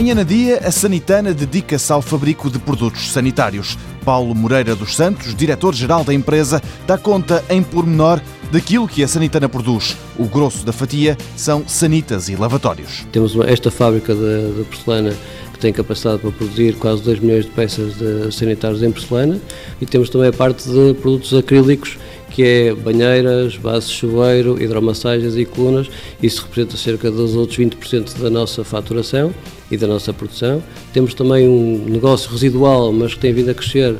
Em Anadia, a Sanitana dedica-se ao fabrico de produtos sanitários. Paulo Moreira dos Santos, diretor-geral da empresa, dá conta em pormenor daquilo que a Sanitana produz. O grosso da fatia são sanitas e lavatórios. Temos esta fábrica de porcelana que tem capacidade para produzir quase 2 milhões de peças de sanitários em porcelana e temos também a parte de produtos acrílicos que é banheiras, bases de chuveiro, hidromassagens e colunas. Isso representa cerca dos outros 20% da nossa faturação e da nossa produção. Temos também um negócio residual, mas que tem vindo a crescer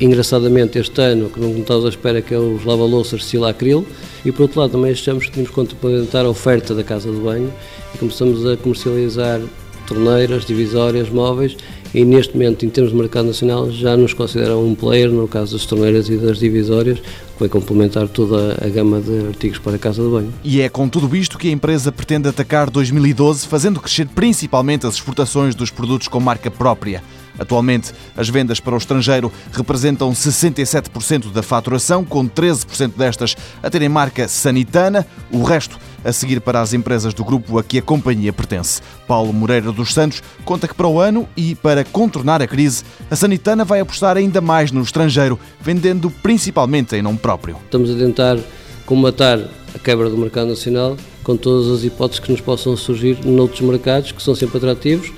engraçadamente este ano, que não estávamos à espera, que é os lava-louças Silacril. E por outro lado também achamos que temos que complementar a oferta da casa de banho e começamos a comercializar torneiras, divisórias, móveis e neste momento, em termos de mercado nacional, já nos consideram um player no caso das torneiras e das divisórias, que vai complementar toda a gama de artigos para a casa de banho. E é com tudo isto que a empresa pretende atacar 2012, fazendo crescer principalmente as exportações dos produtos com marca própria. Atualmente, as vendas para o estrangeiro representam 67% da faturação, com 13% destas a terem marca Sanitana, o resto a seguir para as empresas do grupo a que a companhia pertence. Paulo Moreira dos Santos conta que para o ano e para contornar a crise, a Sanitana vai apostar ainda mais no estrangeiro, vendendo principalmente em nome próprio. Estamos a tentar combatar a quebra do mercado nacional com todas as hipóteses que nos possam surgir noutros mercados que são sempre atrativos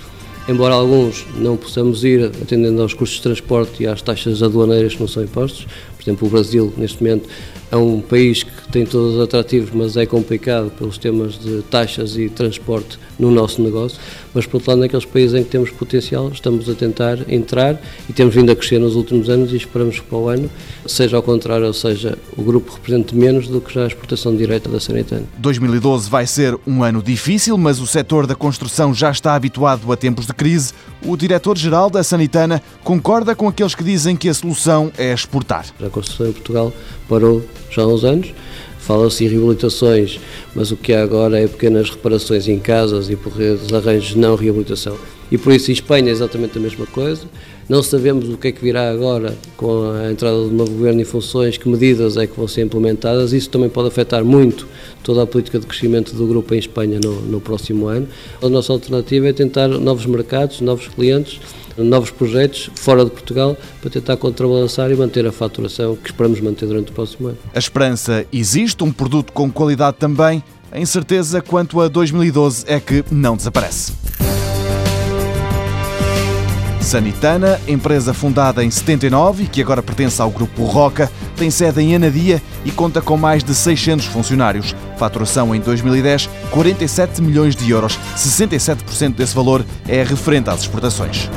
embora alguns não possamos ir atendendo aos custos de transporte e às taxas aduaneiras que não são impostos. Por exemplo, o Brasil, neste momento, é um país que tem todos os atrativos, mas é complicado pelos temas de taxas e transporte no nosso negócio. Mas, por outro lado, naqueles países em que temos potencial, estamos a tentar entrar e temos vindo a crescer nos últimos anos e esperamos que para o ano seja ao contrário, ou seja, o grupo represente menos do que já a exportação direta da Sanitana. 2012 vai ser um ano difícil, mas o setor da construção já está habituado a tempos de crise. O diretor-geral da Sanitana concorda com aqueles que dizem que a solução é exportar. A construção em Portugal parou já há uns anos. Fala-se em reabilitações, mas o que há agora é pequenas reparações em casas e por arranjos não reabilitação. E por isso em Espanha é exatamente a mesma coisa. Não sabemos o que é que virá agora com a entrada do novo governo em funções, que medidas é que vão ser implementadas. Isso também pode afetar muito toda a política de crescimento do grupo em Espanha no, no próximo ano. A nossa alternativa é tentar novos mercados, novos clientes, novos projetos fora de Portugal para tentar contrabalançar e manter a faturação que esperamos manter durante o próximo ano. A esperança um produto com qualidade também. A incerteza quanto a 2012 é que não desaparece. Sanitana, empresa fundada em 79 e que agora pertence ao grupo Roca, tem sede em Anadia e conta com mais de 600 funcionários. Faturação em 2010, 47 milhões de euros. 67% desse valor é referente às exportações.